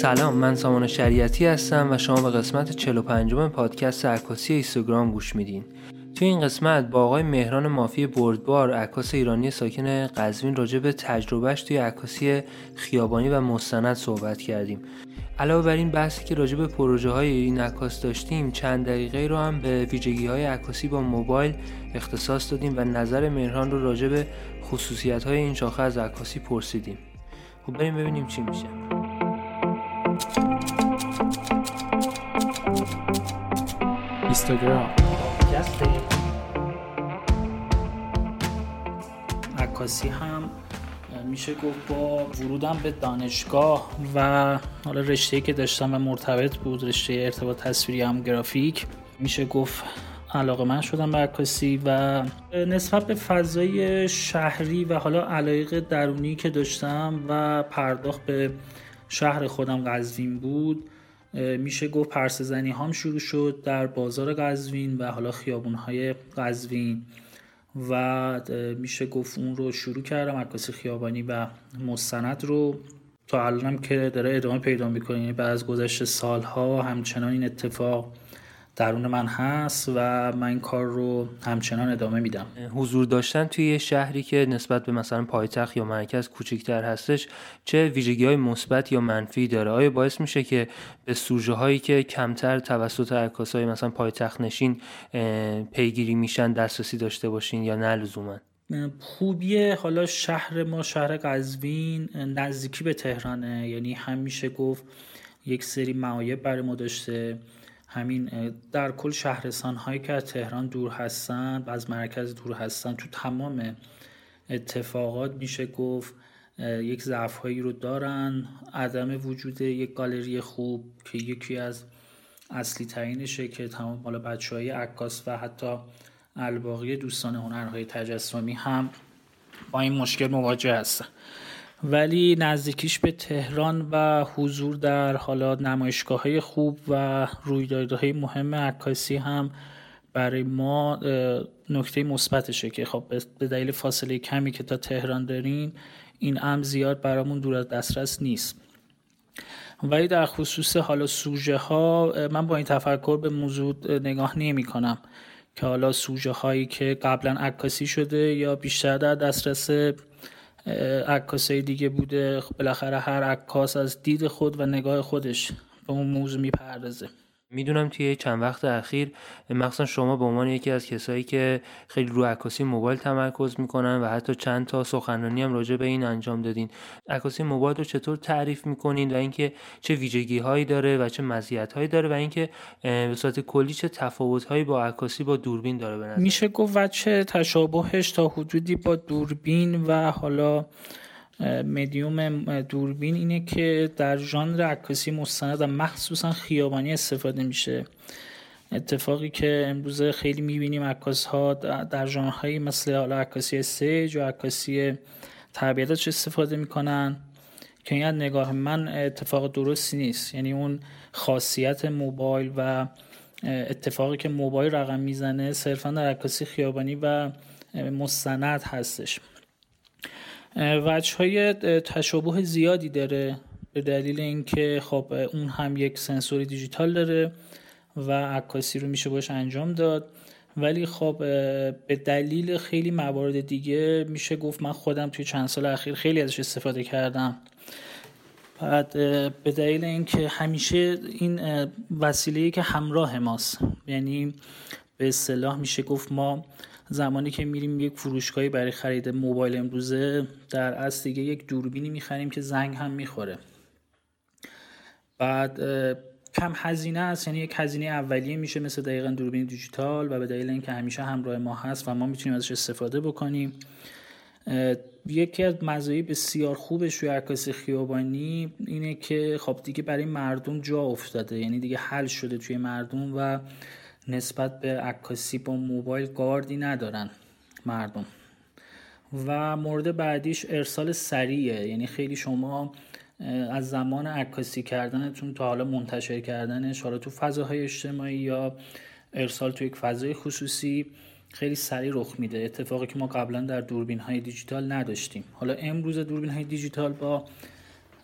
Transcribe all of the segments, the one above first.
سلام من سامان شریعتی هستم و شما به قسمت 45 پادکست عکاسی اینستاگرام گوش میدین. توی این قسمت با آقای مهران مافی بردبار عکاس ایرانی ساکن قزوین راجع به تجربهش توی عکاسی خیابانی و مستند صحبت کردیم. علاوه بر این بحثی که راجع به پروژه های این عکاس داشتیم چند دقیقه رو هم به ویژگی های عکاسی با موبایل اختصاص دادیم و نظر مهران رو راجع به خصوصیت های این شاخه از عکاسی پرسیدیم. خب بریم ببینیم چی میشه. اینستاگرام عکاسی هم میشه گفت با ورودم به دانشگاه و حالا رشته که داشتم و مرتبط بود رشته ارتباط تصویری هم گرافیک. میشه گفت علاقه من شدم به عکاسی و نسبت به فضای شهری و حالا علایق درونی که داشتم و پرداخت به شهر خودم قزوین بود میشه گفت پرسه زنی هم شروع شد در بازار قزوین و حالا خیابون های قزوین و میشه گفت اون رو شروع کردم عکاسی خیابانی و مستند رو. تا الانم که داره ادامه پیدا می‌کنه یعنی بعد از گذشت سالها همچنان این اتفاق درون من هست و من این کار رو همچنان ادامه میدم. حضور داشتن توی یه شهری که نسبت به مثلا پایتخت یا مرکز کوچکتر هستش چه ویژگی های مثبت یا منفی داره؟ آیا باعث میشه که به سوژه هایی که کمتر توسط عکاس های مثلا پایتخت نشین پیگیری میشن دسترسی داشته باشین یا نه لزوما؟ خوبی حالا شهر ما شهر قزوین نزدیکی به تهرانه. یعنی هم میشه گفت یک سری معایب برای ما داشته. همین در کل شهرستان هایی که از تهران دور هستن و از مرکز دور هستن تو تمام اتفاقات میشه گفت یک ضعف هایی رو دارن. عدم وجود یک گالری خوب که یکی از اصلی ترینشه که تمام مال بچه های عکاس و حتی الباقی دوستان هنرهای تجسمی هم با این مشکل مواجه هستن. ولی نزدیکیش به تهران و حضور در حالا نمایشگاه های خوب و رویدادهای مهم عکاسی هم برای ما نکته مثبتشه که خب به دلیل فاصله کمی که تا تهران داریم این ام زیاد برامون دور از دسترس نیست. ولی در خصوص حالا سوژه ها من با این تفکر به موضوع نگاه نمی کنم که حالا سوژه هایی که قبلا عکاسی شده یا بیشتر در دسترس عکاسای دیگه بوده. خب بالاخره هر عکاس از دید خود و نگاه خودش به اون موضوع می‌پردازه. می‌دونم توی چند وقت اخیر مخصوصا شما به عنوان یکی از کسایی که خیلی رو عکاسی موبایل تمرکز می‌کنن و حتی چند تا سخنرانی هم راجع به این انجام دادین. عکاسی موبایل رو چطور تعریف می‌کنین و اینکه چه ویژگی هایی داره و چه مزیت هایی داره و اینکه به صورت کلی چه تفاوت هایی با عکاسی با دوربین داره میشه گفت وچه تشابهش تا حدودی با دوربین و حالا مدیوم دوربین اینه که در ژانر عکاسی مستند و مخصوصا خیابانی استفاده میشه. اتفاقی که امروز خیلی می‌بینیم عکاس ها در ژانرهایی مثل حالا عکاسی استیج و عکاسی طبیعتش استفاده می‌کنن که این نگاه من اتفاق درستی نیست. یعنی اون خاصیت موبایل و اتفاقی که موبایل رقم می‌زنه صرفا در عکاسی خیابانی و مستند هستش. وجه های تشابه زیادی داره به دلیل اینکه خب اون هم یک سنسوری دیجیتال داره و عکاسی رو میشه باش انجام داد. ولی خب به دلیل خیلی موارد دیگه میشه گفت من خودم توی چند سال اخیر خیلی ازش استفاده کردم. بعد به دلیل اینکه همیشه این وسیله که همراه ماست یعنی به اصطلاح میشه گفت ما زمانی که میریم یک فروشگاهی برای خرید موبایل امروزه در اصل دیگه یک دوربینی می‌خریم که زنگ هم می‌خوره. بعد کم هزینه است یعنی یک هزینه اولیه میشه مثل دقیقا دوربین دیجیتال و به دلیل اینکه همیشه همراه ما هست و ما می‌تونیم ازش استفاده بکنیم. یکی از مزایای بسیار خوبش روی عکاسی خیابانی اینه که خب دیگه برای مردم جا افتاده یعنی دیگه حل شده توی مردم و نسبت به عکاسی با موبایل گاردی ندارن مردم. و مورد بعدیش ارسال سریعه. یعنی خیلی شما از زمان عکاسی کردنتون تا حالا منتشر کردنش حالا تو فضاهای اجتماعی یا ارسال تو یک فضای خصوصی خیلی سریع رخ میده. اتفاقی که ما قبلا در دوربین های دیجیتال نداشتیم. حالا امروز دوربین های دیجیتال با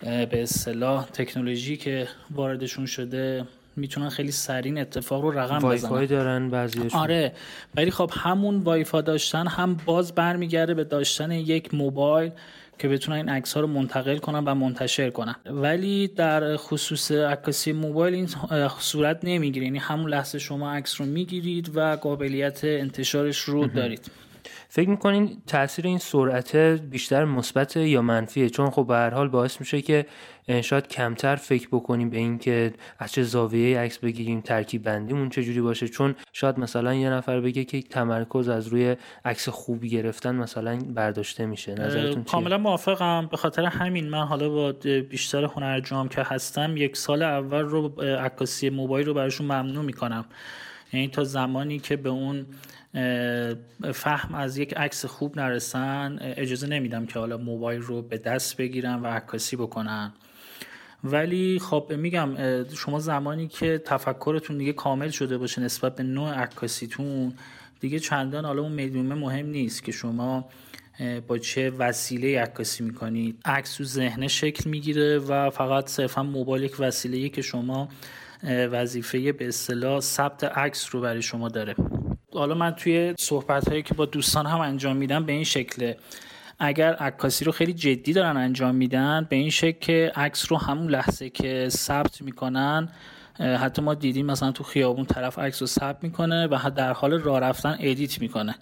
به اصطلاح تکنولوژی که واردشون شده می‌تونن خیلی سریع اتفاق رو رقم وای بزنن. فای دارن بعضیشون آره. ولی خب همون وایفا داشتن هم باز برمیگرده به داشتن یک موبایل که بتونن این عکس ها رو منتقل کنن و منتشر کنن. ولی در خصوص عکاسی موبایل این صورت نمی‌گیره. یعنی همون لحظه شما عکس رو می‌گیرید و قابلیت انتشارش رو دارید. فکر می‌کنین تاثیر این سرعت بیشتر مثبت یا منفیه؟ چون خب به هر حال باعث میشه که شاید کمتر فکر بکنیم به اینکه از چه زاویه عکس بگیریم ترکیب بندیمون چه جوری باشه. چون شاید مثلا یه نفر بگه که تمرکز از روی عکس خوبی گرفتن مثلا برداشته میشه. نظرتون چیه؟ کاملا موافقم. به خاطر همین من حالا با بیشتر هنرجام که هستم یک سال اول رو عکاسی موبایل رو براشون ممنوع می‌کنم. یعنی تا زمانی که به اون فهم از یک عکس خوب نرسن. اجازه نمیدم که حالا موبایل رو به دست بگیرن و عکاسی بکنن. ولی خب میگم شما زمانی که تفکرتون دیگه کامل شده باشه نسبت به نوع عکاسیتون دیگه چندان حالا اون میدومه مهم نیست که شما با چه وسیله عکاسی می‌کنید. عکس تو ذهنه شکل می‌گیره و فقط صرفا موبایل یک وسیله که شما وظیفه به اصطلاح ثبت عکس رو برای شما داره. حالا من توی صحبت هایی که با دوستان هم انجام میدم به این شکله. اگر عکاسی رو خیلی جدی دارن انجام میدن به این شکل که عکس رو همون لحظه که ثبت می‌کنن حتی ما دیدیم مثلا تو خیابون طرف عکس رو ثبت می‌کنه و در حال راه رفتن ادیت می‌کنه.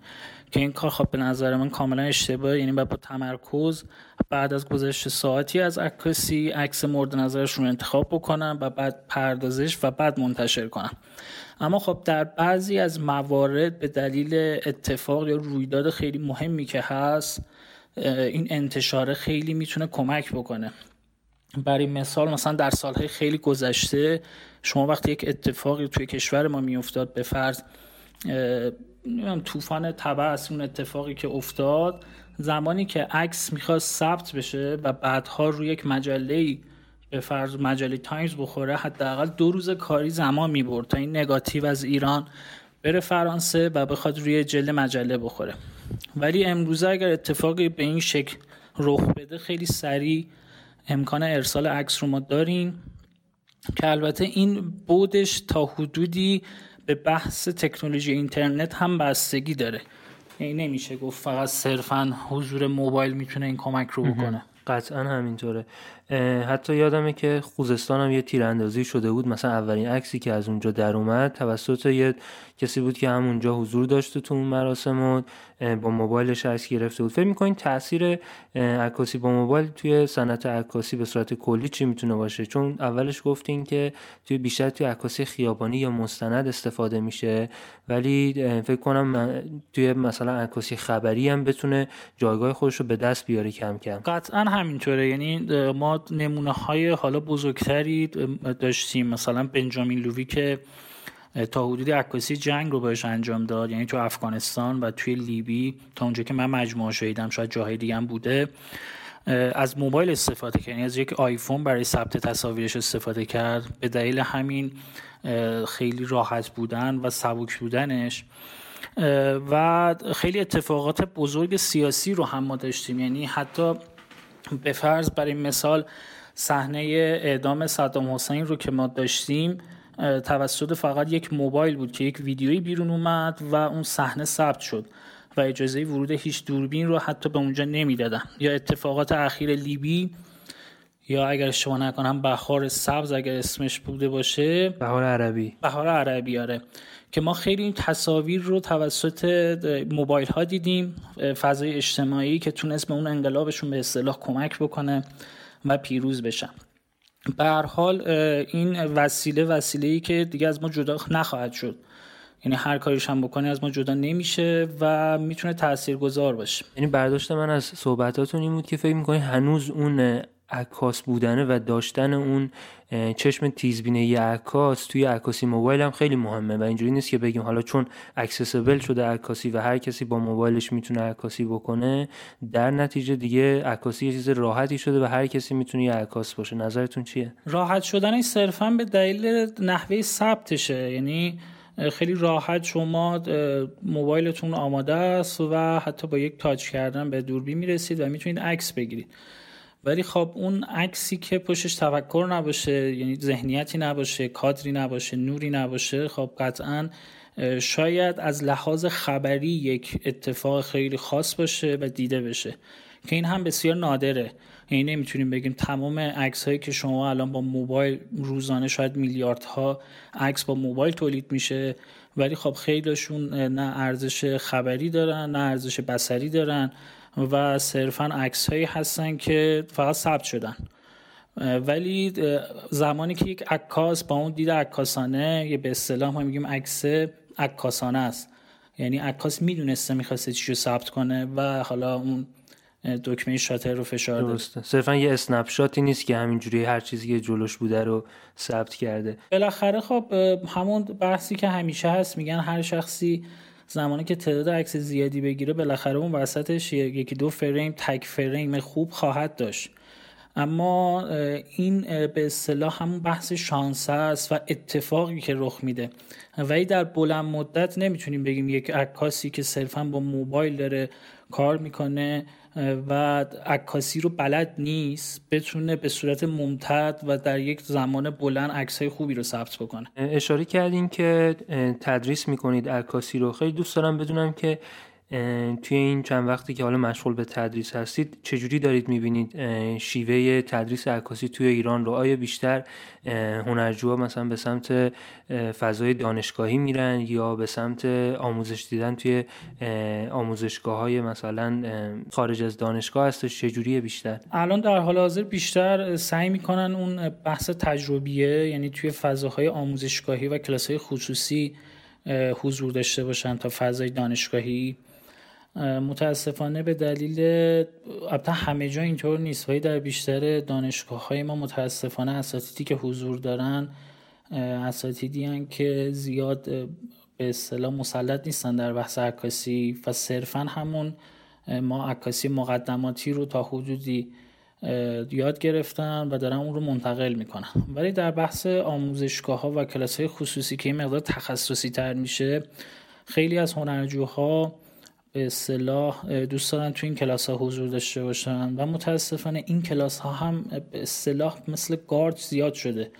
که این کار خب به نظر من کاملا اشتباه یعنی با تمرکز بعد از گذشت ساعتی از عکاسی عکس مورد نظرشون رو انتخاب بکنن و بعد پردازش و بعد منتشر کنن اما خب در بعضی از موارد به دلیل اتفاق یا رویداد خیلی مهمی که هست این انتشار خیلی می‌تونه کمک بکنه. برای مثال مثلا در سالهای خیلی گذشته شما وقتی یک اتفاقی توی کشور ما میافتاد به فرض طوفان تبع اون اتفاقی که افتاد زمانی که عکس می‌خواست ثبت بشه و بعدها روی یک مجله به فرض مجله تایمز بخوره حداقل دو روز کاری زمان می‌برد تا این نگاتیو از ایران بره فرانسه و بخواد روی جلد مجله بخوره. ولی امروزه اگر اتفاقی به این شکل رخ بده خیلی سریع امکان ارسال عکس رو ما داریم که البته این بودش تا حدودی به بحث تکنولوژی اینترنت هم بستگی داره. نمیشه گفت فقط صرفا حضور موبایل می‌تونه این کمک رو بکنه. قطعا همینطوره. حتی یادمه که خوزستان هم یه تیراندازی شده بود. مثلا اولین عکسی که از اونجا در اومد توسط یه کسی بود که همونجا حضور داشته تو اون مراسم و با موبایلش عکس گرفته بود. فکر می‌کنین تاثیر عکاسی با موبایل توی صنعت عکاسی به صورت کلی چی می‌تونه باشه؟ چون اولش گفتین که توی بیشتر توی عکاسی خیابانی یا مستند استفاده میشه ولی فکر کنم توی مثلا عکاسی خبری هم بتونه جایگاه خودش رو به دست بیاره کم کم. قطعا همینطوره. یعنی ما نمونه های حالا بزرگتری داشتیم. مثلا بنجامین لووی که تا حدودی عکاسی جنگ رو بهش انجام داد یعنی تو افغانستان و توی لیبی تا اونجا که من مجموعه شدیدم شاید جاهای دیگه هم بوده. از موبایل استفاده کرد یعنی از یک آیفون برای ثبت تصاویرش استفاده کرد. به دلیل همین خیلی راحت بودن و سبک بودنش. و خیلی اتفاقات بزرگ سیاسی رو هم ما داشتیم. یعنی حتی به فرض برای مثال صحنه اعدام صدام حسین رو که ما داشتیم توسط فقط یک موبایل بود که یک ویدیویی بیرون اومد و اون صحنه ثبت شد و اجازه ورود هیچ دوربین رو حتی به اونجا نمی‌دادن. یا اتفاقات اخیر لیبی یا اگر شما نکنم بهار سبز اگر اسمش بوده باشه بهار عربی. بهار عربی آره. که ما خیلی این تصاویر رو توسط موبایل ها دیدیم فضای اجتماعی که تونست به اون انقلابشون به اصطلاح کمک بکنه و پیروز بشن. به هر حال این وسیله وسیله ای که دیگه از ما جدا نخواهد شد. یعنی هر کاریش هم بکنه از ما جدا نمیشه و می‌تونه تاثیرگذار باشه. یعنی برداشت من از صحبتاتون این بود که فکر می‌کنی هنوز اون عکاس بودنه و داشتن اون چشم تیزبینه عکاس توی عکاسی موبایل هم خیلی مهمه و اینجوری نیست که بگیم حالا چون اکسسبل شده عکاسی و هر کسی با موبایلش می‌تونه عکاسی بکنه در نتیجه دیگه عکاسی یه چیز راحتی شده و هر کسی می‌تونه یه عکاس باشه. نظرتون چیه؟ راحت شدن صرفا به دلیل نحوه ثبتشه. یعنی خیلی راحت شما موبایلتون آماده است و حتی با یک تاچ کردن به دوربین می‌رسید و می‌تونید عکس بگیرید. ولی خب اون عکسی که پشتش تفکر نباشه یعنی ذهنیتی نباشه کادری نباشه نوری نباشه خب قطعا شاید از لحاظ خبری یک اتفاق خیلی خاص باشه و دیده بشه. که این هم بسیار نادره. یعنی نمی‌تونیم بگیم تمام عکس هایی که شما الان با موبایل روزانه شاید میلیاردها عکس با موبایل تولید میشه ولی خب خیلیشون نه ارزش خبری دارن نه ارزش بسری دارن. و صرفا عکس هایی هستن که فقط ثبت شدن. ولی زمانی که یک عکاس با اون دید عکاسانه یه به اصطلاح ما میگیم عکس عکاسانه است. یعنی عکاس می‌دونسته می‌خواسته چی رو ثبت کنه و حالا اون دکمه شاتر رو فشار درسته. صرفا یه اسنپ شاتی نیست که همینجوری هر چیزی که جلوش بوده رو ثبت کرده. بالاخره خب همون بحثی که همیشه هست میگن هر شخصی زمانی که تعداد عکس زیادی بگیره بالاخره اون وسطش یکی دو فریم تک فریم خوب خواهد داشت. اما این به اصطلاح همون بحث شانس است و اتفاقی که رخ میده. ولی در بلند مدت نمی‌تونیم بگیم یک عکاسی که صرفا با موبایل داره کار می‌کنه و عکاسی رو بلد نیست بتونه به صورت ممتد و در یک زمان بلند عکسای خوبی رو ثبت بکنه. اشاره کردین که تدریس می‌کنید عکاسی رو. خیلی دوست دارم بدونم که توی این چند وقتی که حالا مشغول به تدریس هستید چجوری دارید می‌بینید شیوه تدریس عکاسی توی ایران رو؟ آیا بیشتر هنرجوها مثلا به سمت فضای دانشگاهی میرن یا به سمت آموزش دیدن توی آموزشگاه های مثلا خارج از دانشگاه هستش؟ چجوریه بیشتر؟ الان در حال حاضر بیشتر سعی می‌کنن اون بحث تجربیه یعنی توی فضاهای آموزشگاهی و کلاس های خصوصی حضور داشته باشن تا فضای دانشگاهی. متاسفانه به دلیل البته همه جا اینطور نیست. ولی در بیشتر دانشگاه های ما متاسفانه اساتیدی که حضور دارن اساتیدی که زیاد به اصطلاح مسلط نیستن در بحث عکاسی و صرفا همون ما عکاسی مقدماتی رو تا حدودی یاد گرفتن و دارن اون رو منتقل می‌کنن. ولی در بحث آموزشگاه ها و کلاس های خصوصی که این مقدار تخصصی تر میشه خیلی از هنرجوها به اصطلاح دوست دارن تو این کلاس ها حضور داشته باشن و متاسفانه این کلاس ها هم به اصطلاح مثل گارد زیاد شده.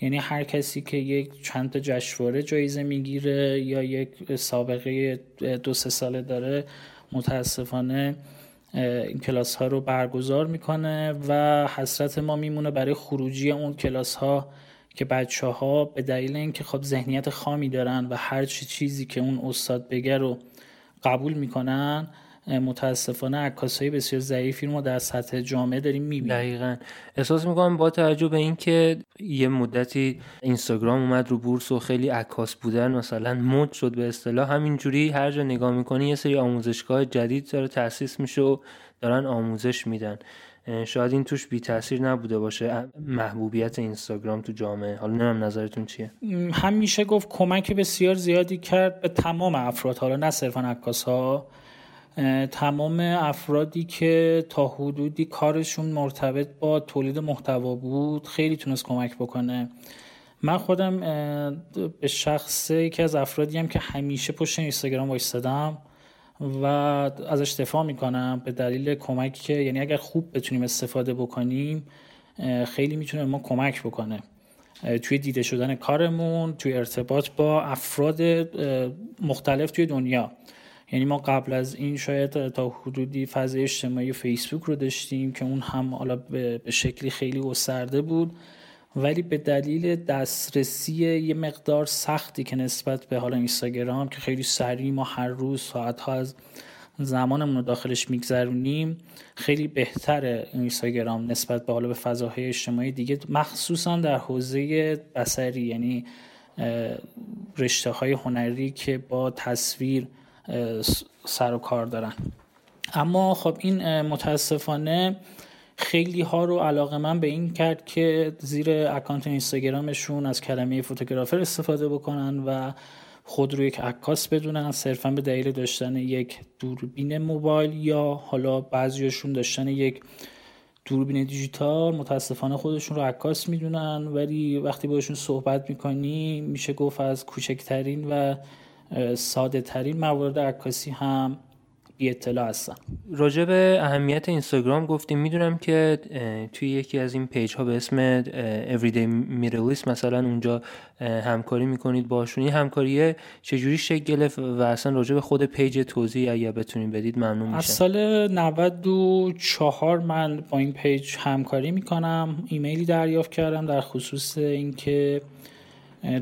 یعنی هر کسی که یک چند تا جشنواره جایزه می‌گیره یا یک سابقه دو سه ساله داره متاسفانه این کلاس ها رو برگزار می‌کنه و حسرت ما میمونه برای خروجی اون کلاس ها که بچه ها به دلیل اینکه خب ذهنیت خامی دارن و هر چیزی که اون استاد بگه رو قبول می‌کنن. متاسفانه عکاس های بسیار ضعیفی ما در سطح جامعه داریم می‌بینیم. دقیقا. احساس می‌کنم با توجه به اینکه یه مدتی اینستاگرام اومد رو بورس و خیلی عکاس بودن مثلا مد شد به اصطلاح. همینجوری هر جا نگاه می‌کنی یه سری آموزشگاه جدید داره تاسیس میشه و دارن آموزش میدن. شاید این توش بی تاثیر نبوده باشه محبوبیت اینستاگرام تو جامعه. حالا نمیم نظرتون چیه. هم میشه گفت کمک بسیار زیادی کرد به تمام افراد حالا نه صرفا عکاس ها تمام افرادی که تا حدودی کارشون مرتبط با تولید محتوا بود خیلی تونست کمک بکنه. من خودم به شخص یکی از افرادی هم که همیشه پشت اینستاگرام وایستادم. و ازش دفاع می‌کنم به دلیل کمکی که یعنی اگر خوب بتونیم استفاده بکنیم خیلی می‌تونه ما کمک بکنه. توی دیده شدن کارمون توی ارتباط با افراد مختلف توی دنیا. یعنی ما قبل از این شاید تا حدودی فضای اجتماعی فیسبوک رو داشتیم که اون هم حالا به شکلی خیلی گسترده بود. ولی به دلیل دسترسی یه مقدار سختی که نسبت به حالا اینستاگرام که خیلی سریع ما هر روز ساعت ها از زمانمون رو داخلش میگذرونیم خیلی بهتره اینستاگرام نسبت به حالا به فضاهای اجتماعی دیگه مخصوصا در حوزه بسری یعنی رشته های هنری که با تصویر سر و کار دارن. اما خب این متاسفانه خیلی ها رو علاقه من به این کرد که زیر اکانت اینستاگرامشون از کلمه فوتوگرافر استفاده بکنن و خود رو یک عکاس بدونن. صرفا به دلیل داشتن یک دوربین موبایل یا حالا بعضیشون داشتن یک دوربین دیجیتال متاسفانه خودشون رو عکاس می‌دونن. ولی وقتی باشون صحبت می‌کنی میشه گفت از کوچکترین و ساده ترین موارد عکاسی هم بی اطلاع هستم. راجع به اهمیت اینستاگرام گفتیم. می‌دونم که توی یکی از این پیج ها به اسم Everyday Middle East مثلا اونجا همکاری می‌کنید باشون این همکاری چجوری شکل گرفت و اصلا راجع به خود page توضیح اگر بتونید بدید ممنون میشم. از سال 94 من با این page همکاری می‌کنم. ایمیلی دریافت کردم در خصوص اینکه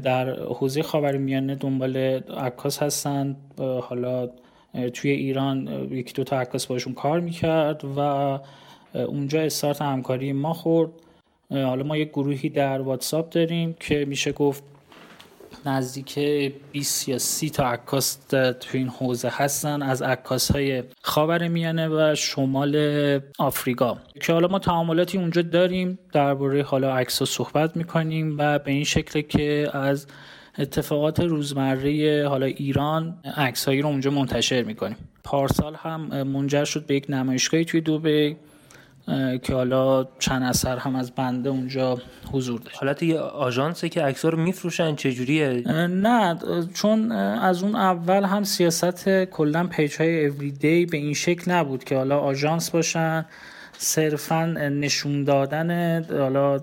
در حوزه خاورمیانه دنبال عکاس هستن. حالا توی ایران یکی دو تا عکاس باشون کار می‌کرد و اونجا استارت همکاری ما خورد. حالا ما یک گروهی در واتساپ داریم که میشه گفت نزدیک 20 یا 30 تا عکاس تو این حوزه هستن از عکاس های خاور میانه و شمال آفریقا. که حالا ما تعاملاتی اونجا داریم درباره حالا عکس صحبت می‌کنیم و به این شکل که از اتفاقات روزمره حالا ایران عکسهایی رو اونجا منتشر می‌کنیم. پارسال هم منجر شد به یک نمایشگاهی توی دوبه که حالا چند اثر هم از بنده اونجا حضور داشت. حالت یه آژانسه که عکس‌ها رو میفروشن چجوریه؟ نه چون از اون اول هم سیاست کلا پیج های اوریدی به این شکل نبود که حالا آژانس باشن صرفا نشون دادن حالا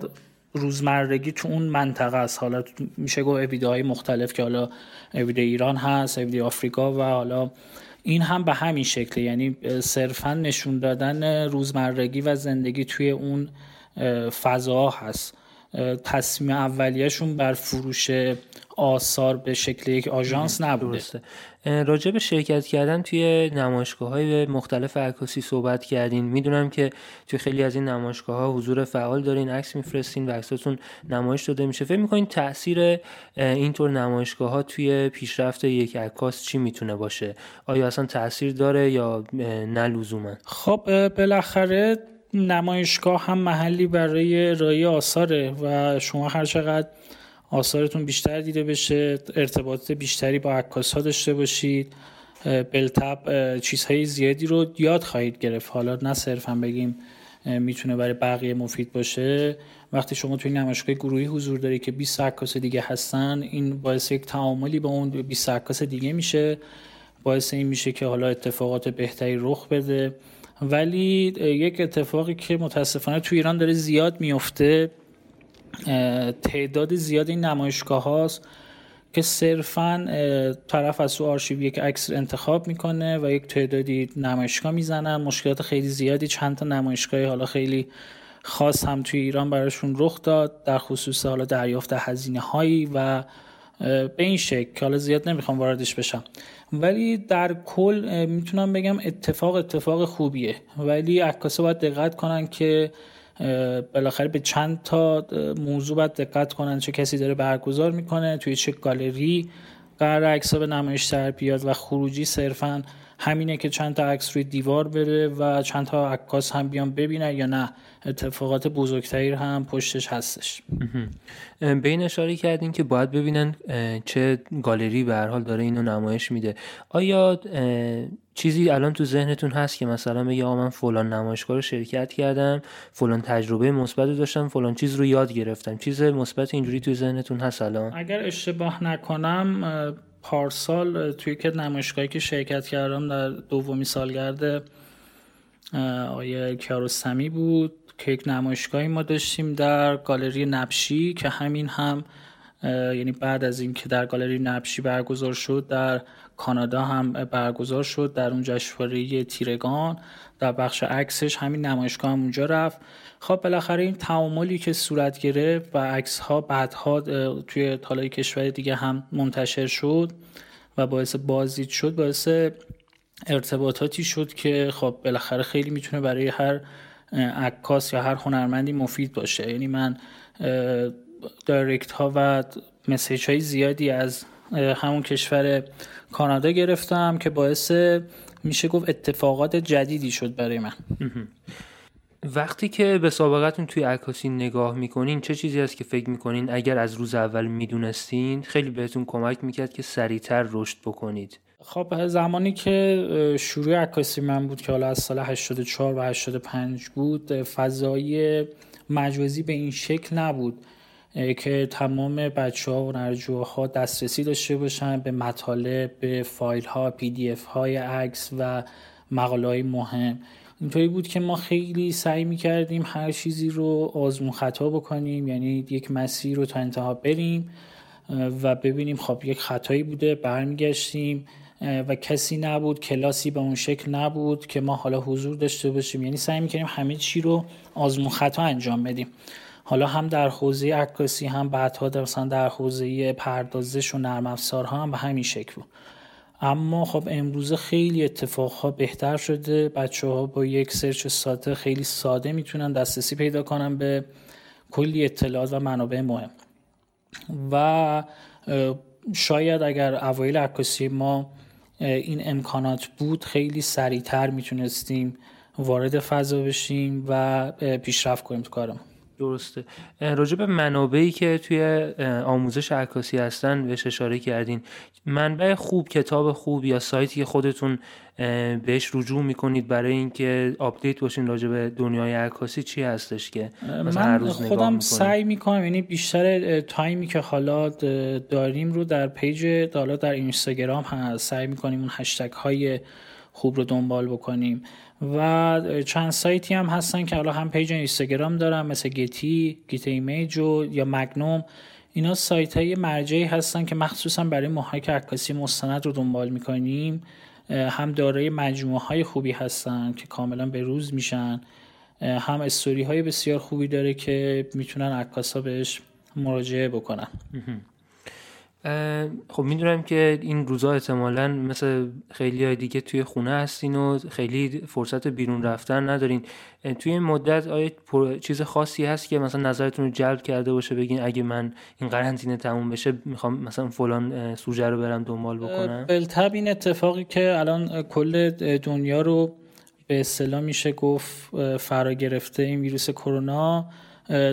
روزمرگی تو اون منطقه است. حالا میشه گفت اویده مختلف که حالا اویده ایران هست اویده آفریقا و حالا این هم به همین شکل یعنی صرفا نشون دادن روزمرگی و زندگی توی اون فضا هست. تصمیم اولیهشون بر فروش آثار به شکل یک آژانس نبوده. راجع به شرکت کردن توی نمایشگاه های مختلف عکاسی صحبت کردین. می‌دونم که توی خیلی از این نمایشگاه ها حضور فعال دارین عکس میفرستین و عکساتون نمایش داده میشه. فکر می‌کنین تاثیر اینطور نمایشگاه ها توی پیشرفت یک عکاس چی می‌تونه باشه؟ آیا اصلا تاثیر داره یا نه لزوما خب بالاخره نمایشگاه هم محلی برای ارائه آثاره و شما هر چقدر آثارتون بیشتر دیده بشه ارتباط بیشتری با عکاس ها داشته باشید بلتب چیزهای زیادی رو یاد خواهید گرفت. حالا نه صرفا بگیم می‌تونه برای بقیه مفید باشه. وقتی شما توی نمایشگاه گروهی حضور داری که 20 عکاس دیگه هستن این باعث یک تعاملی با اون 20 عکاس دیگه میشه. باعث این میشه که حالا اتفاقات بهتری رخ بده. ولی یک اتفاقی که متاسفانه تو ایران داره زیاد میفته تعداد زیاد این نمایشگاه هاست که صرفا طرف از تو آرشیو یک عکس انتخاب می‌کنه و یک تعدادی نمایشگاه می‌زنن. مشکلات خیلی زیادی چند تا نمایشگاه حالا خیلی خاص هم توی ایران براشون رخ داد در خصوص حالا دریافت هزینه هایی و به این شکل حالا زیاد نمی‌خوام واردش بشم. ولی در کل می‌تونم بگم اتفاق اتفاق خوبیه. ولی عکاسا باید دقت کنن که بالاخره به چند تا موضوع باید دقت کنن چه کسی داره برگزار می‌کنه توی چه گالری قرار عکس به نمایش در بیاد و خروجی صرفا همینه که چند تا عکس روی دیوار بره و چند تا عکاس هم بیان ببینن یا نه اتفاقات بزرگتری هم پشتش هستش. به این اشاره کردین که باید ببینن چه گالری به هر حال داره اینو نمایش میده. آیا چیزی الان تو ذهنتون هست که مثلا بگه من فلان نمایشگاه رو شرکت کردم فلان تجربه مثبت داشتم فلان چیز رو یاد گرفتم. چیز مثبت اینجوری تو ذهنتون هست الان؟ اگر اشتباه نکنم پارسال توی که نمایشگاهی که شرکت کردم در دومی سالگرد آیه کیارستمی بود که یک نمایشگاهی ما داشتیم در گالری نبشی که همین هم یعنی بعد از اینکه در گالری نبشی برگزار شد در کانادا هم برگزار شد در اون جشنواره تیرگان در بخش عکسش همین نمایشگاه هم اونجا رفت. خب بالاخره این تعاملی که صورت گرفت و عکس ها بعدها توی طالای کشور دیگه هم منتشر شد و باعث بازدید شد باعث ارتباطاتی شد که خب بالاخره خیلی می‌تونه برای هر عکاس یا هر هنرمندی مفید باشه. یعنی من دایرکت ها و مسیج های زیادی از همون کشور کانادا گرفتم که باعث میشه گفت اتفاقات جدیدی شد برای من. وقتی که به سابقتون توی عکاسی نگاه می‌کنین چه چیزی هست که فکر می‌کنین اگر از روز اول می‌دونستین خیلی بهتون کمک می‌کرد که سریعتر رشد بکنید؟ خب زمانی که شروع عکاسی من بود که حالا از سال 84 و 85 بود فضای مجازی به این شکل نبود که تمام بچه ها و نرجوها دسترسی داشته باشن به مطالب به فایل ها پی دی اف های عکس و مقاله مهم. اینطوری بود که ما خیلی سعی می‌کردیم هر چیزی رو آزمون خطا بکنیم یعنی یک مسیر رو تا انتها بریم و ببینیم خب یک خطایی بوده برمیگشتیم و کسی نبود کلاسی به اون شکل نبود که ما حالا حضور داشته باشیم. یعنی سعی می‌کنیم همه چی رو آزمون خطا انجام بدیم. حالا هم در حوزه عکاسی هم بعدها مثلا در حوزه پردازش و نرم افزارها هم به همین شکل بود. اما خب امروزه خیلی اتفاقها بهتر شده. بچه ها با یک سرچ ساده خیلی ساده می‌تونن دسترسی پیدا کنن به کلی اطلاعات و منابع مهم. و شاید اگر اوایل عکاسی ما این امکانات بود خیلی سریعتر می‌تونستیم وارد فضا بشیم و پیشرفت کنیم تو کارم درسته. راجع به منابعی که توی آموزش عکاسی هستن بهش اشاره کردین. منبع خوب کتاب خوب یا سایتی که خودتون بهش رجوع می‌کنید برای اینکه update باشین راجع به دنیای عکاسی چی هستش که من روز خودم سعی می‌کنم یعنی بیشتر تایمی که حالا داریم رو در page حالا در اینستاگرام هست. سعی می‌کنیم اون هشتگ های خوب رو دنبال بکنیم. و چند سایتی هم هستن که حالا هم page اینستاگرام دارم مثل Getty Getty Image و یا Magnum. اینا سایت های مرجعی هستن که مخصوصا برای ماهایی عکاسی مستند رو دنبال می‌کنیم هم دارای مجموعه های خوبی هستن که کاملا به روز میشن. هم استوری های بسیار خوبی داره که می‌تونن عکاسا بهش مراجعه بکنن. خب می‌دونم که این روزا احتمالا مثل خیلی های دیگه توی خونه هستین و خیلی فرصت بیرون رفتن ندارین. توی این مدت آیا چیز خاصی هست که مثلا نظرتون رو جلب کرده باشه؟ بگین اگه من این قرنطینه تموم بشه می‌خوام مثلا فلان سوژه رو برم دنبال بکنم؟ بالطب این اتفاقی که الان کل دنیا رو به اصطلاح میشه گفت فرا گرفته این ویروس کرونا.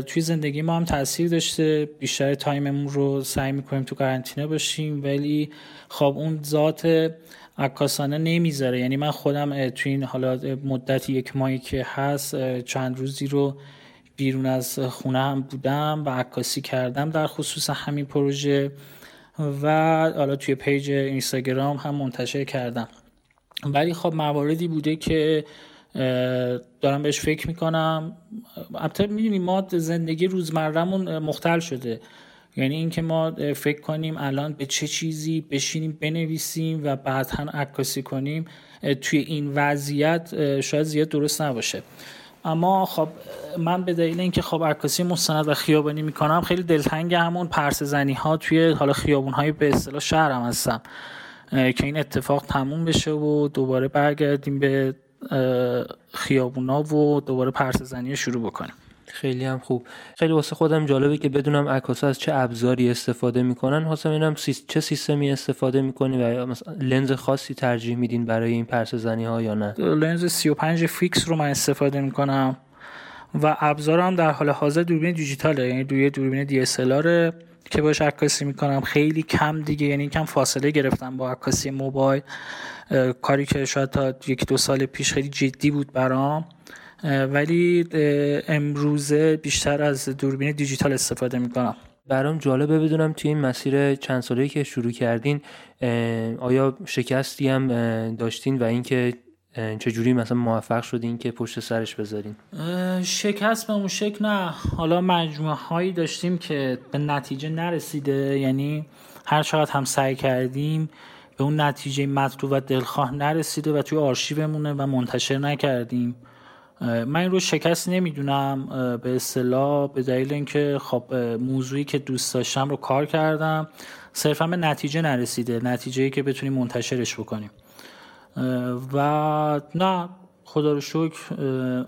توی زندگی ما هم تاثیر داشته. بیشتر تایممون رو سعی می‌کنیم تو قرنطینه باشیم ولی خب اون ذات عکاسانه نمی‌ذاره. یعنی من خودم توی این حالا مدت یک ماهی که هست چند روزی رو بیرون از خونه هم بودم و عکاسی کردم در خصوص همین پروژه. و حالا توی پیج اینستاگرام هم منتشر کردم. ولی خب مواردی بوده که دارم بهش فکر می‌کنم. البته می‌دونی ما زندگی روزمرهمون مختل شده. یعنی اینکه ما فکر کنیم الان به چه چیزی بشینیم بنویسیم و بعدا عکاسی کنیم توی این وضعیت شاید زیاد درست نباشه. اما خب من به دلیل اینکه خب عکاسی مستند و خیابانی می‌کنم خیلی دلتنگ همون پرس زنی ها توی حالا خیابون های به اصطلاح شهرم هستم. که این اتفاق تموم بشه و دوباره برگردیم به خیابونا و دوباره پرس زنی شروع بکنیم. خیلی هم خوب. خیلی واسه خودم جالبه که بدونم عکاسا از چه ابزاری استفاده می‌کنن. واسه اینم چه سیستمی استفاده می‌کنی و مثلا لنز خاصی ترجیح میدین برای این پرس زنی ها یا نه؟ لنز 35 فیکس رو من استفاده می‌کنم و ابزارم در حال حاضر دوربین دیجیتاله یعنی دوی دوربین دی که باش عکاسی می‌کنم. خیلی کم دیگه یعنی کم فاصله گرفتم با عکاسی موبایل. کاری که شاید تا یک دو سال پیش خیلی جدی بود برام. ولی امروزه بیشتر از دوربین دیجیتال استفاده می‌کنم. برام جالبه بدونم توی این مسیر چند ساله که شروع کردین آیا شکستی هم داشتین و اینکه چجوری مثلا موفق شدین که پشت سرش بذارین؟ شکست به اون شکل نه. حالا مجموعه هایی داشتیم که به نتیجه نرسیده. یعنی هر چقدر هم سعی کردیم به اون نتیجه مطلوب و دلخواه نرسیده و توی آرشیومونه و منتشر نکردیم. من این رو شکست نمی‌دونم به اصطلاح به دلیل اینکه خب موضوعی که دوست داشتم رو کار کردم. صرفا به نتیجه نرسیده. نتیجه که بتونیم منتشرش بکنیم. و نه خدا رو شکر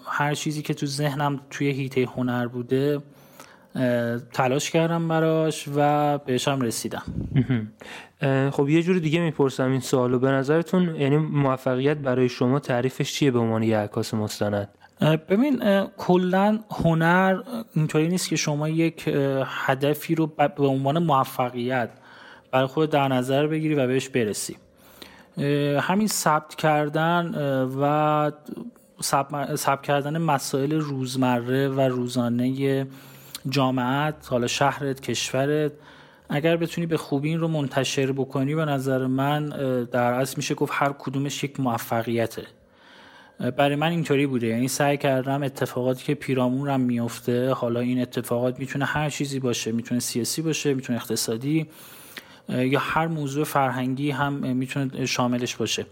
هر چیزی که تو ذهنم توی هیته هنر بوده تلاش کردم براش و بهشم رسیدم. خب یه جور دیگه می‌پرسم این سوالو. به نظرتون یعنی موفقیت برای شما تعریفش چیه به عنوان یه عکاس مستند؟ ببین کلا هنر اینطوری نیست که شما یک هدفی رو به عنوان موفقیت برای خود در نظر بگیری و بهش برسی. همین ثبت کردن و ثبت کردن مسائل روزمره و روزانه جامعت حالا شهرت کشورت. اگر بتونی به خوبی این رو منتشر بکنی به نظر من در اصل میشه گفت هر کدومش یک موفقیته. برای من اینطوری بوده. یعنی سعی کردم اتفاقاتی که پیرامونم میفته حالا این اتفاقات می‌تونه هر چیزی باشه. می‌تونه سیاسی باشه می‌تونه اقتصادی. یا هر موضوع فرهنگی هم می‌تونه شاملش باشه.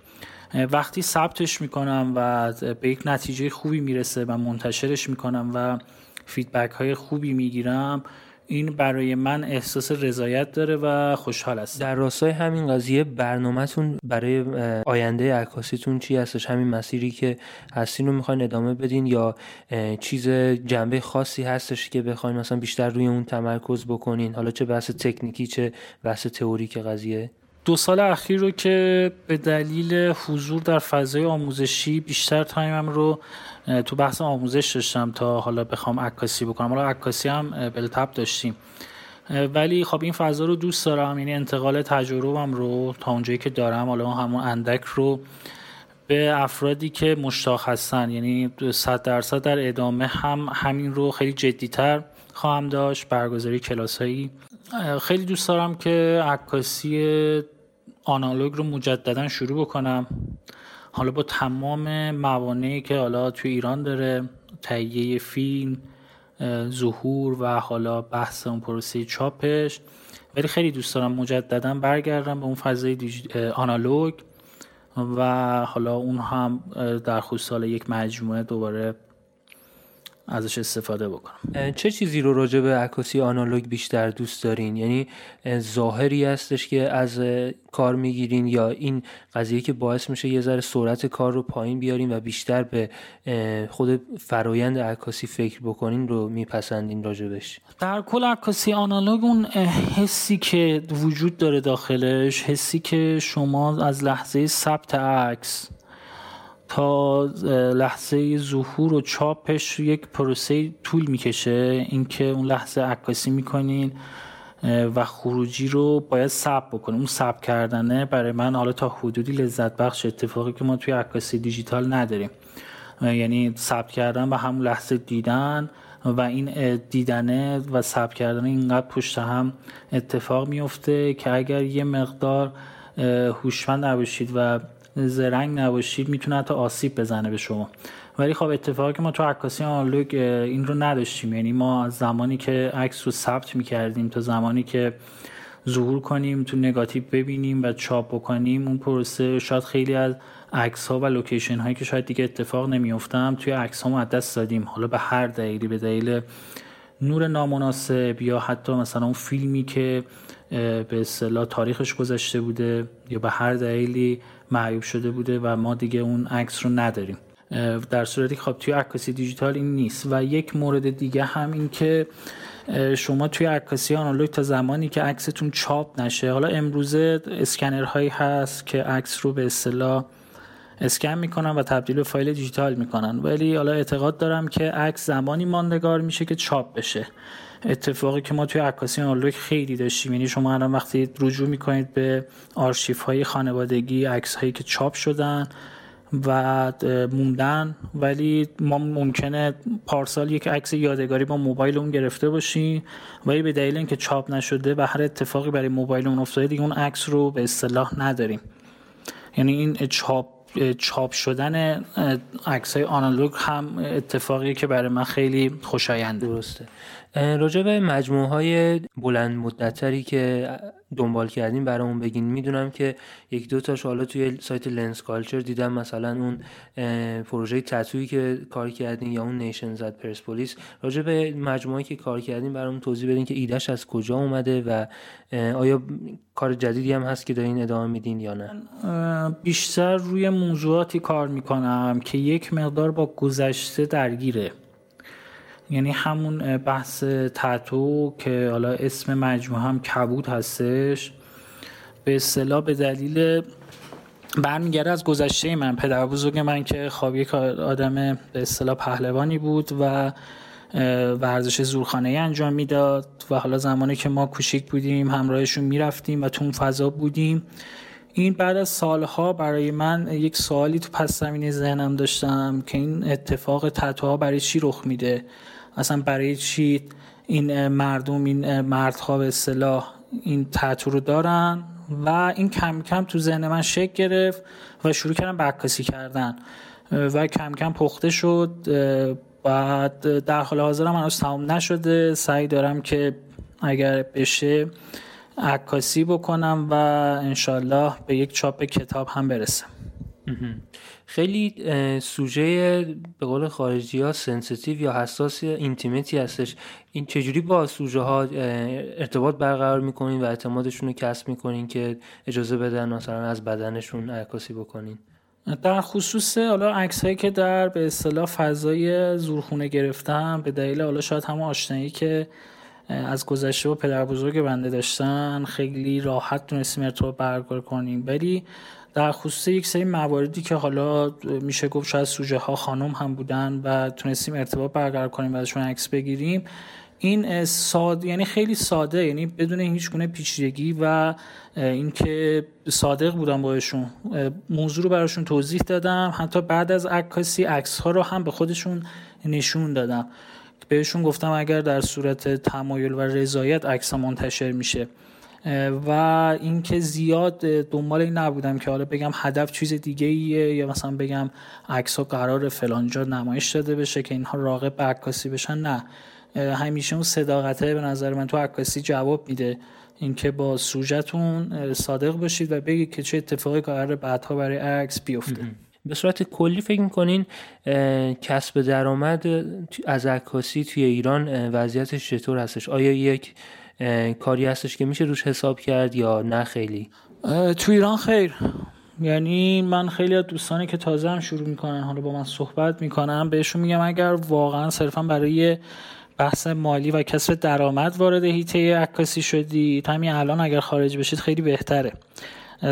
وقتی ثبتش می‌کنم و به یک نتیجه خوبی می‌رسه و منتشرش می‌کنم و فیدبک های خوبی می‌گیرم این برای من احساس رضایت داره و خوشحال است در راستای همین قضیه برنامهتون برای آینده عکاسیتون چی هستش؟ همین مسیری که هستین رو می‌خواین ادامه بدین یا چیز جنبه خاصی هستش که بخواین مثلا بیشتر روی اون تمرکز بکنین؟ حالا چه بحث تکنیکی چه بحث تئوریک قضیه؟ دو سال اخیر رو که به دلیل حضور در فضای آموزشی بیشتر تایمم رو تو بحث آموزش داشتم تا حالا بخوام عکاسی بکنم. حالا عکاسی هم بلتب داشتیم. ولی خب این فضا رو دوست دارم. یعنی انتقال تجربم رو تا اونجایی که دارم حالا همون اندک رو به افرادی که مشتاق هستن. یعنی صد درصد در ادامه هم همین رو خیلی جدیتر خواهم داشت. برگزاری کلاسایی. خیلی دوست دارم که عکاسی آنالوگ رو مجددا شروع بکنم. حالا با تمام موانعی که حالا توی ایران داره تهیه فیلم ظهور و حالا بحث اون پروسه چاپش. ولی خیلی دوست دارم مجددا برگردم به اون فضای آنالوگ و حالا اون هم در خصوص یک مجموعه دوباره ازش استفاده بکنم. چه چیزی رو راجع به عکاسی آنالوگ بیشتر دوست دارین؟ یعنی ظاهری هستش که از کار می‌گیرین یا این قضیه که باعث میشه یه ذره سرعت کار رو پایین بیارین و بیشتر به خود فرایند عکاسی فکر بکنین رو میپسندین راجبش؟ در کل عکاسی آنالوگ اون حسی که وجود داره داخلش حسی که شما از لحظه ثبت عکس تا لحظه ظهور و چاپش یک پروسه طول می‌کشه. اینکه اون لحظه عکاسی می‌کنین و خروجی رو باید ثبت بکنیم اون ثبت کردنه برای من حالا تا حدودی لذت بخش اتفاقی که ما توی عکاسی دیجیتال نداریم. یعنی ثبت کردن و همون لحظه دیدن و این دیدنه و ثبت کردن اینقدر پشت هم اتفاق میفته که اگر یه مقدار هوشمند نباشید و زرنگ نباشید می‌تونه حتی آسیب بزنه به شما. ولی خب اتفاقی که ما تو عکاسی آنالوگ این رو نداشتیم. یعنی ما زمانی که عکس رو ثبت می‌کردیم تا زمانی که ظهور کنیم تو نگاتیو ببینیم و چاپ بکنیم اون پروسه شاید خیلی از عکس ها و لوکیشن هایی که شاید دیگه اتفاق نمیافتم توی عکس ها دست دادیم. حالا به هر دلیلی به دلیل نور نامناسب یا حتی مثلا اون فیلمی که به اصطلاح تاریخش گذشته بوده یا به هر دلیلی معیوب شده بوده و ما دیگه اون عکس رو نداریم. در صورتی خب توی عکاسی دیجیتال این نیست و یک مورد دیگه هم این که شما توی عکاسی آنالوگ تا زمانی که عکستون چاپ نشه حالا امروزه اسکنرهایی هست که عکس رو به اصطلاح اسکن می‌کنن و تبدیل به فایل دیجیتال می‌کنن. ولی حالا اعتقاد دارم که عکس زمانی ماندگار میشه که چاپ بشه. اتفاقی که ما توی عکاسی آنالوگ خیلی داشتیم. یعنی شما الان وقتی رجوع می‌کنید به آرشیف های خانوادگی عکس هایی که چاپ شدن و موندن ولی ما ممکنه پارسال یک عکس یادگاری با موبایل اون گرفته باشیم. ولی به دلیل اینکه چاپ نشده و هر اتفاقی برای موبایل اون افتاده دیگه اون عکس رو به اصطلاح نداریم. یعنی این چاپ چاپ شدن عکس های آنالوگ هم اتفاقی که برای من خیلی خوشاینده درسته. راجع به مجموعه های بلند مدتری که دنبال کردیم برامون بگین. می‌دونم که یک دو تاش حالا توی سایت لنس کالچر دیدم مثلا اون پروژه تتویی که کار کردین یا اون نیشن زد پرسپولیس راجع به مجموعه که کار کردین برامون توضیح بدین که ایدهش از کجا اومده و آیا کار جدیدی هم هست که دارین ادامه میدین یا نه؟ بیشتر روی موضوعاتی کار می‌کنم که یک مقدار با گذشته درگیره. یعنی همون بحث تتو که حالا اسم مجموعه هم کبود هستش به اصطلاح به دلیل برمیگرده از گذشته من پدر بزرگ من که خواب یک آدم به اصطلاح پهلوانی بود و ورزش زورخانه انجام می‌داد و حالا زمانی که ما کوچیک بودیم همراهشون می‌رفتیم و تو اون فضا بودیم. این بعد از سالها برای من یک سوالی تو پس زمینه ذهنم داشتم که این اتفاق تتوها برای چی رخ میده؟ اصلا برای چی این مردم این مردها به اصطلاح این تتو رو دارن و این کم کم تو ذهن من شکل گرفت و شروع کردم به عکاسی کردن و کم کم پخته شد. بعد در حال حاضر هم هنوز تمام نشده. سعی دارم که اگر بشه عکاسی بکنم و انشالله به یک چاپ کتاب هم برسم. خیلی سوژه به قول خارجی ها sensitive یا حساس intimate ی هستش. این چجوری با سوژه ها ارتباط برقرار می‌کنین و اعتمادشون رو کسب می‌کنین که اجازه بدن مثلا از بدنشون عکاسی بکنین؟ در خصوص حالا عکس هایی که در به اصطلاح فضای زورخونه گرفتم به دلیل حالا شاید همون آشنایی که از گذشته با پدر بزرگ بنده داشتن خیلی راحت تونستیم ارتباط برقرار کنیم. ولی در خصوص یک سری مواردی که حالا میشه گفت شاید سوژه ها خانم هم بودن و تونستیم ارتباط برقرار کنیم و ازشون عکس بگیریم این ساده یعنی خیلی ساده یعنی بدون هیچ گونه پیچیدگی و اینکه صادق بودم باشون موضوع رو براشون توضیح دادم حتی بعد از عکاسی عکس ها رو هم به خودشون نشون دادم. بهشون گفتم اگر در صورت تمایل و رضایت عکس منتشر میشه. و اینکه زیاد دنبال این نبودم که حالا بگم هدف چیز دیگه ایه یا مثلا بگم عکس ها قرار فلانجا نمایش داده بشه که اینها راقب به عکاسی بشن نه. همیشه اون صداقته به نظر من تو عکاسی جواب میده. اینکه با سوژتون صادق باشید و بگید که چه اتفاقی قرار بعدها برای عکس بیفته. به صورت کلی فکر می‌کنین کسب درآمد از عکاسی توی ایران وضعیتش چطور هستش؟ آیا یک کاری هستش که میشه روش حساب کرد یا نه خیلی؟ تو ایران خیر. یعنی من خیلی از دوستانی که تازه هم شروع می‌کنن حالا با من صحبت می‌کنم بهشون میگم اگر واقعا صرفا برای بحث مالی و کسب درآمد وارد هیته عکاسی شدی همین الان اگر خارج بشید خیلی بهتره.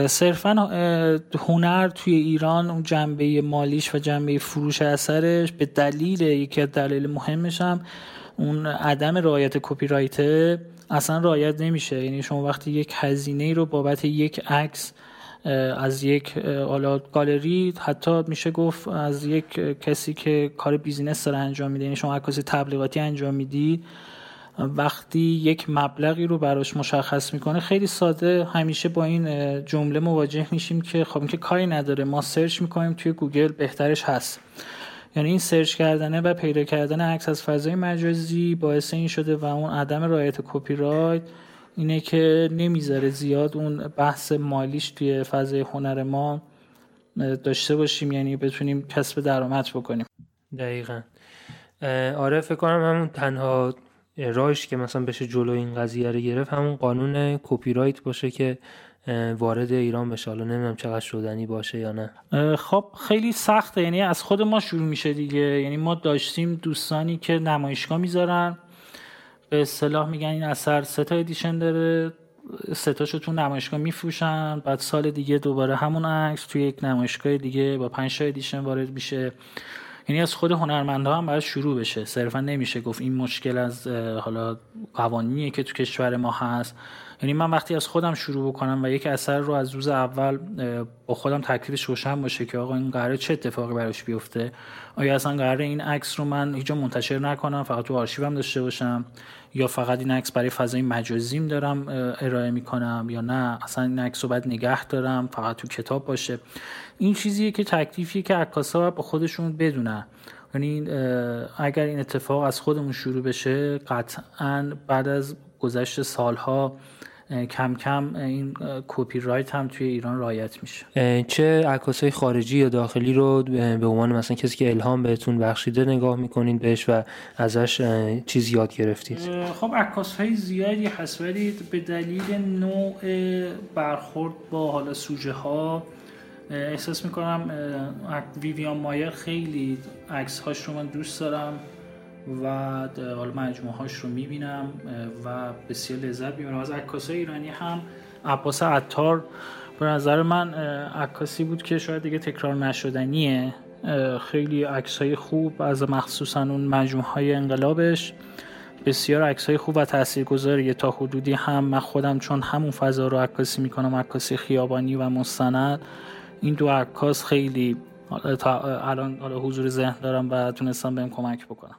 صرفا هنر توی ایران اون جنبه مالیش و جنبه فروش اثرش به دلیل یکی از دلیل مهمش هم اون عدم رعایت کپی رایت اصلا رعایت نمیشه. یعنی شما وقتی یک هزینه رو بابت یک عکس از یک حالا گالری حتی میشه گفت از یک کسی که کار business داره انجام میده یعنی شما عکاسی تبلیغاتی انجام می‌دید وقتی یک مبلغی رو براش مشخص می‌کنه خیلی ساده. همیشه با این جمله مواجه میشیم که خب اینکه کاری نداره. ما search می‌کنیم توی گوگل بهترش هست. یعنی این search کردنه و پیدا کردن عکس از فضای مجازی باعث این شده و اون عدم رعایت کپی رایت اینه که نمی‌ذاره زیاد اون بحث مالیش توی فضای هنر ما داشته باشیم یعنی بتونیم کسب درآمد بکنیم. دقیقا. آره فکر کنم همون تنها راهش که مثلا بشه جلو این قضیه رو گرفت همون قانون کپی رایت باشه که وارد ایران بشه. حالا نمی‌دونم چقدر شدنی باشه یا نه. خب خیلی سخته. یعنی از خود ما شروع میشه دیگه. یعنی ما داشتیم دوستانی که نمایشگاه می‌ذارن. به اصطلاح میگن این اثر سه تا ادیشن داره. سه تاشو تو نمایشگاه میفروشن. بعد سال دیگه دوباره همون عکس توی یک نمایشگاه دیگه با پنج تا ادیشن وارد میشه. یعنی از خود هنرمندها هم باید شروع بشه. صرفا نمیشه گفت این مشکل از حالا قوانینیه که تو کشور ما هست. یعنی من وقتی از خودم شروع بکنم و یک اثر رو از روز اول با خودم تکلیفش روشن باشه که آقا این قراره چه اتفاقی براش بیفته آیا اصلا قراره این عکس رو من هیچ منتشر نکنم فقط تو آرشیوم داشته باشم یا فقط این عکس برای فضای مجازیم دارم ارائه می‌کنم یا نه؟ اصلا این عکس رو باید نگه دارم فقط تو کتاب باشه؟ این چیزیه که تکلیفیه که عکاسا با خودشون بدونن. یعنی اگر این اتفاق از خودمون شروع بشه قطعا بعد از گذشت سالها کم کم این کپی رایت هم توی ایران رایت میشه. چه عکاسای خارجی یا داخلی رو به عنوان مثلا کسی که الهام بهتون بخشیده نگاه می‌کنین بهش و ازش چیز یاد گرفتید؟ خب عکاس های زیادی هست ولی به دلیل نوع برخورد با حالا سوژه ها احساس می‌کنم ویویان مایر خیلی عکس هاش رو من دوست دارم. و حالا مجموعه هاش رو می‌بینم و بسیار لذت می‌برم. از عکاس ایرانی هم عباس عطار به نظر من عکاسی بود که شاید دیگه تکرار نشدنیه. خیلی عکس های خوب از مخصوصا اون مجموعه های انقلابش. بسیار عکس های خوب و تاثیرگذاریه تا حدودی هم من خودم چون همون فضا رو عکاسی می‌کنم عکاسی خیابانی و مستند. این دو عکاس خیلی تا الان حضور ذهن دارم و تونستم بهم کمک بکنم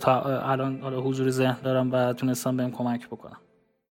تا الان حالا حضور ذهن دارم و تونستم بهم کمک بکنم.